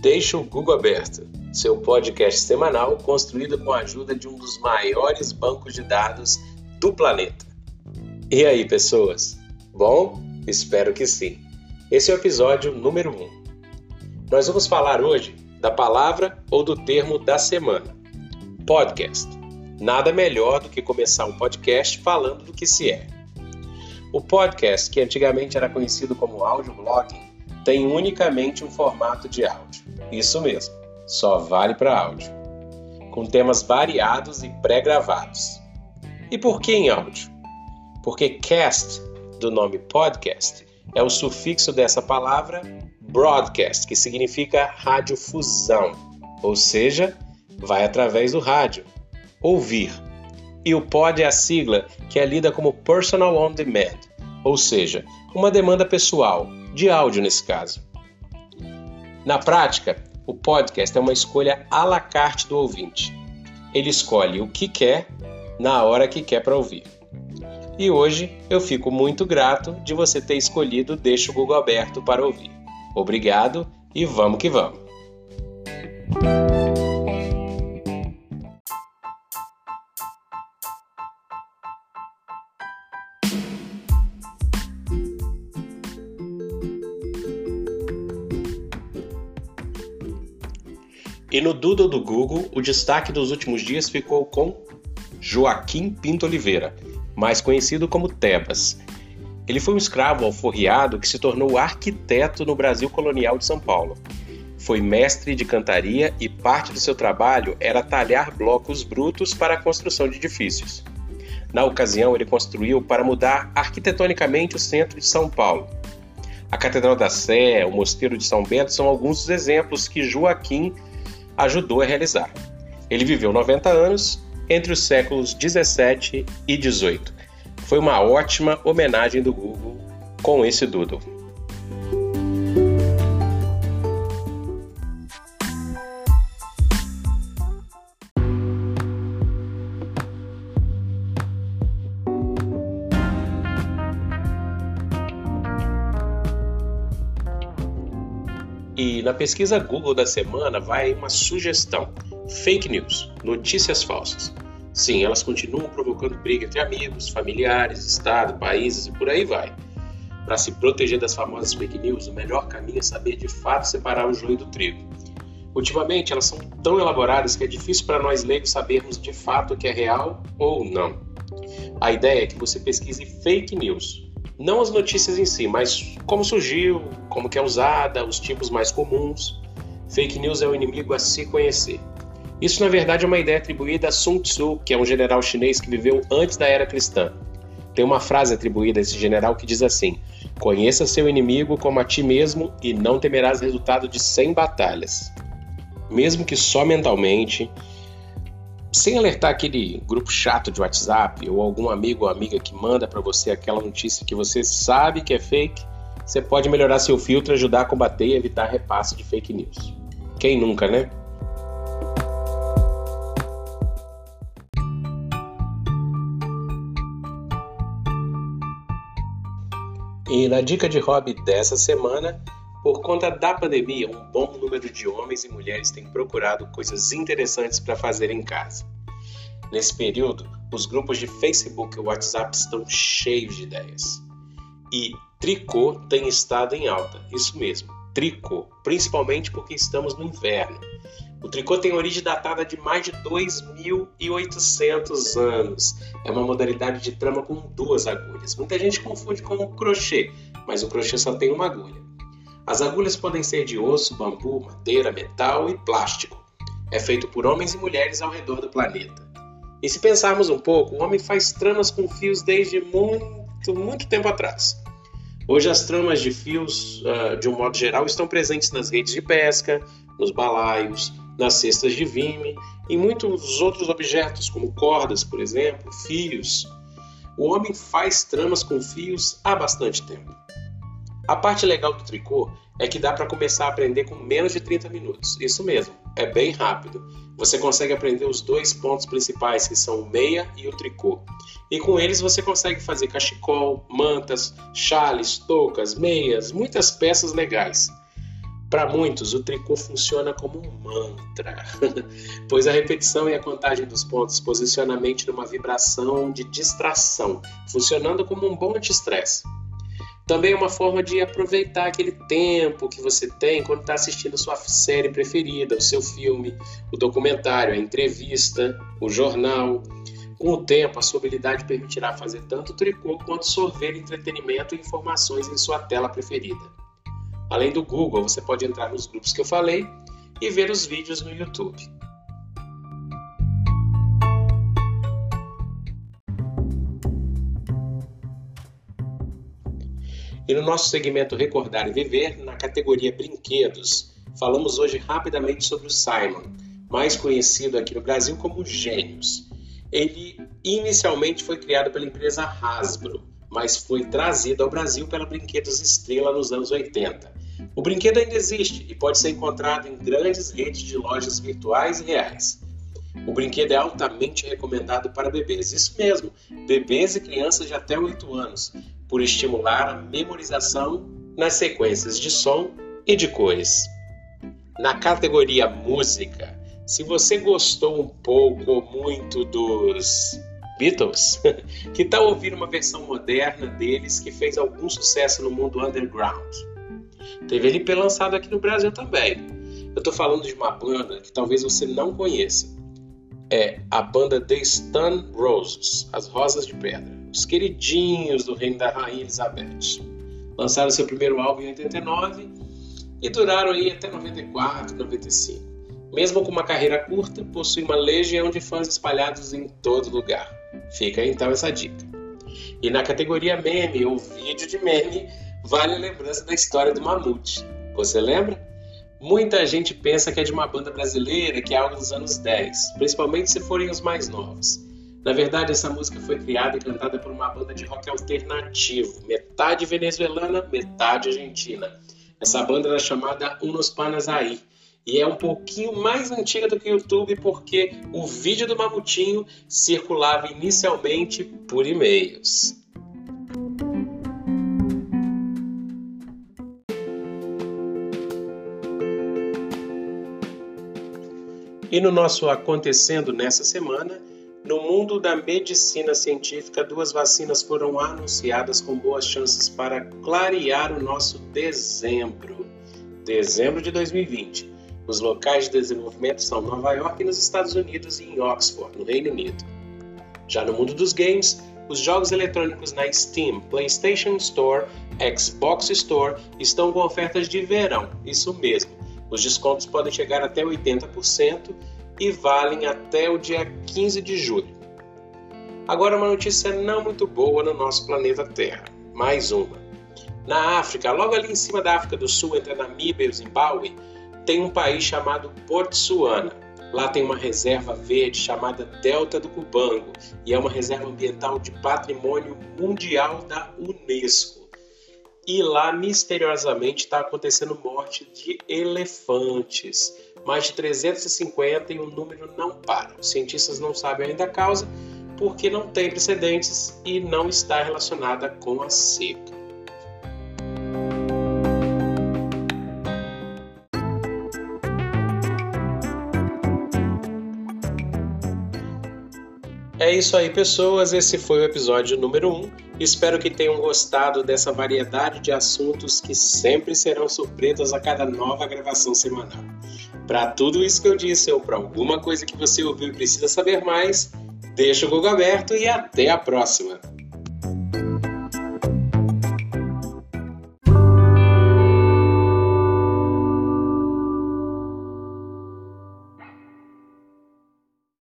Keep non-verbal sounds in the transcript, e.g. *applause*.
Deixa o Google aberto, seu podcast semanal construído com a ajuda de um dos maiores bancos de dados do planeta. E aí, pessoas? Bom? Espero que sim. Esse é o episódio número 1. Um. Nós vamos falar hoje da palavra ou do termo da semana: podcast. Nada melhor do que começar um podcast falando do que se é. O podcast, que antigamente era conhecido como audioblogging, tem unicamente um formato de áudio. Isso mesmo, só vale para áudio. Com temas variados e pré-gravados. E por que em áudio? Porque cast, do nome podcast, é o sufixo dessa palavra broadcast, que significa radiofusão, ou seja, vai através do rádio, ouvir. E o pod é a sigla que é lida como personal on demand, ou seja, uma demanda pessoal, de áudio nesse caso. Na prática, o podcast é uma escolha à la carte do ouvinte. Ele escolhe o que quer na hora que quer para ouvir. E hoje eu fico muito grato de você ter escolhido Deixa o Google aberto para ouvir. Obrigado e vamos que vamos! E no Doodle do Google, o destaque dos últimos dias ficou com Joaquim Pinto Oliveira, mais conhecido como Tebas. Ele foi um escravo alforriado que se tornou arquiteto no Brasil colonial de São Paulo. Foi mestre de cantaria e parte do seu trabalho era talhar blocos brutos para a construção de edifícios. Na ocasião, ele construiu para mudar arquitetonicamente o centro de São Paulo. A Catedral da Sé, o Mosteiro de São Bento são alguns dos exemplos que Joaquim ajudou a realizar. Ele viveu 90 anos entre os séculos 17 e 18. Foi uma ótima homenagem do Google com esse doodle. E na pesquisa Google da semana vai uma sugestão: fake news, notícias falsas. Sim, elas continuam provocando briga entre amigos, familiares, estado, países e por aí vai. Para se proteger das famosas fake news, o melhor caminho é saber de fato separar o joio do trigo. Ultimamente, elas são tão elaboradas que é difícil para nós leigos sabermos de fato o que é real ou não. A ideia é que você pesquise fake news, não as notícias em si, mas como surgiu, como que é usada, os tipos mais comuns. Fake news é o inimigo a se conhecer. Isso, na verdade, é uma ideia atribuída a Sun Tzu, que é um general chinês que viveu antes da era cristã. Tem uma frase atribuída a esse general que diz assim: Conheça seu inimigo como a ti mesmo e não temerás resultado de 100 batalhas. Mesmo que só mentalmente, sem alertar aquele grupo chato de WhatsApp ou algum amigo ou amiga que manda para você aquela notícia que você sabe que é fake, você pode melhorar seu filtro, ajudar a combater e evitar repasse de fake news. Quem nunca, né? E na dica de hobby dessa semana, por conta da pandemia, um bom número de homens e mulheres têm procurado coisas interessantes para fazer em casa. Nesse período, os grupos de Facebook e WhatsApp estão cheios de ideias. E tricô tem estado em alta, isso mesmo, tricô, principalmente porque estamos no inverno. O tricô tem origem datada de mais de 2.800 anos. É uma modalidade de trama com duas agulhas. Muita gente confunde com o crochê, mas o crochê só tem uma agulha. As agulhas podem ser de osso, bambu, madeira, metal e plástico. É feito por homens e mulheres ao redor do planeta. E se pensarmos um pouco, o homem faz tramas com fios desde muito, muito tempo atrás. Hoje as tramas de fios, uh, de um modo geral, estão presentes nas redes de pesca, nos balaios, nas cestas de vime e muitos outros objetos, como cordas, por exemplo, fios. O homem faz tramas com fios há bastante tempo. A parte legal do tricô é que dá para começar a aprender com menos de 30 minutos. Isso mesmo, é bem rápido. Você consegue aprender os dois pontos principais, que são o meia e o tricô. E com eles você consegue fazer cachecol, mantas, chales, toucas, meias, muitas peças legais. Para muitos, o tricô funciona como um mantra, *laughs* pois a repetição e a contagem dos pontos posiciona a mente numa vibração de distração, funcionando como um bom anti-estresse. Também é uma forma de aproveitar aquele tempo que você tem quando está assistindo a sua série preferida, o seu filme, o documentário, a entrevista, o jornal. Com o tempo, a sua habilidade permitirá fazer tanto tricô quanto sorver entretenimento e informações em sua tela preferida. Além do Google, você pode entrar nos grupos que eu falei e ver os vídeos no YouTube. E no nosso segmento Recordar e Viver, na categoria Brinquedos, falamos hoje rapidamente sobre o Simon, mais conhecido aqui no Brasil como Gênios. Ele inicialmente foi criado pela empresa Hasbro, mas foi trazido ao Brasil pela Brinquedos Estrela nos anos 80. O brinquedo ainda existe e pode ser encontrado em grandes redes de lojas virtuais e reais. O brinquedo é altamente recomendado para bebês, isso mesmo, bebês e crianças de até 8 anos, por estimular a memorização nas sequências de som e de cores. Na categoria música, se você gostou um pouco ou muito dos Beatles, *laughs* que tal ouvir uma versão moderna deles que fez algum sucesso no mundo underground? Teve LP lançado aqui no Brasil também. Eu estou falando de uma banda que talvez você não conheça. É a banda The Stun Roses, as Rosas de Pedra, os queridinhos do reino da Rainha Elizabeth. Lançaram seu primeiro álbum em 89 e duraram aí até 94, 95. Mesmo com uma carreira curta, possui uma legião de fãs espalhados em todo lugar. Fica então essa dica. E na categoria meme ou vídeo de meme, vale a lembrança da história do Mamute. Você lembra? Muita gente pensa que é de uma banda brasileira que é algo dos anos 10, principalmente se forem os mais novos. Na verdade, essa música foi criada e cantada por uma banda de rock alternativo, metade venezuelana, metade argentina. Essa banda era chamada Unos Panas Aí e é um pouquinho mais antiga do que o YouTube porque o vídeo do Mamutinho circulava inicialmente por e-mails. E no nosso acontecendo nessa semana, no mundo da medicina científica, duas vacinas foram anunciadas com boas chances para clarear o nosso dezembro, dezembro de 2020. Os locais de desenvolvimento são Nova York nos Estados Unidos e em Oxford, no Reino Unido. Já no mundo dos games, os jogos eletrônicos na Steam, PlayStation Store, Xbox Store estão com ofertas de verão, isso mesmo os descontos podem chegar até 80% e valem até o dia 15 de julho. Agora, uma notícia não muito boa no nosso planeta Terra. Mais uma. Na África, logo ali em cima da África do Sul, entre a Namíbia e o Zimbábue, tem um país chamado Botsuana. Lá tem uma reserva verde chamada Delta do Cubango e é uma reserva ambiental de patrimônio mundial da Unesco e lá misteriosamente está acontecendo morte de elefantes. Mais de 350 e o número não para. Os cientistas não sabem ainda a causa porque não tem precedentes e não está relacionada com a seca. É isso aí, pessoas. Esse foi o episódio número 1. Espero que tenham gostado dessa variedade de assuntos que sempre serão surpresas a cada nova gravação semanal. Para tudo isso que eu disse ou para alguma coisa que você ouviu e precisa saber mais, deixa o Google aberto e até a próxima!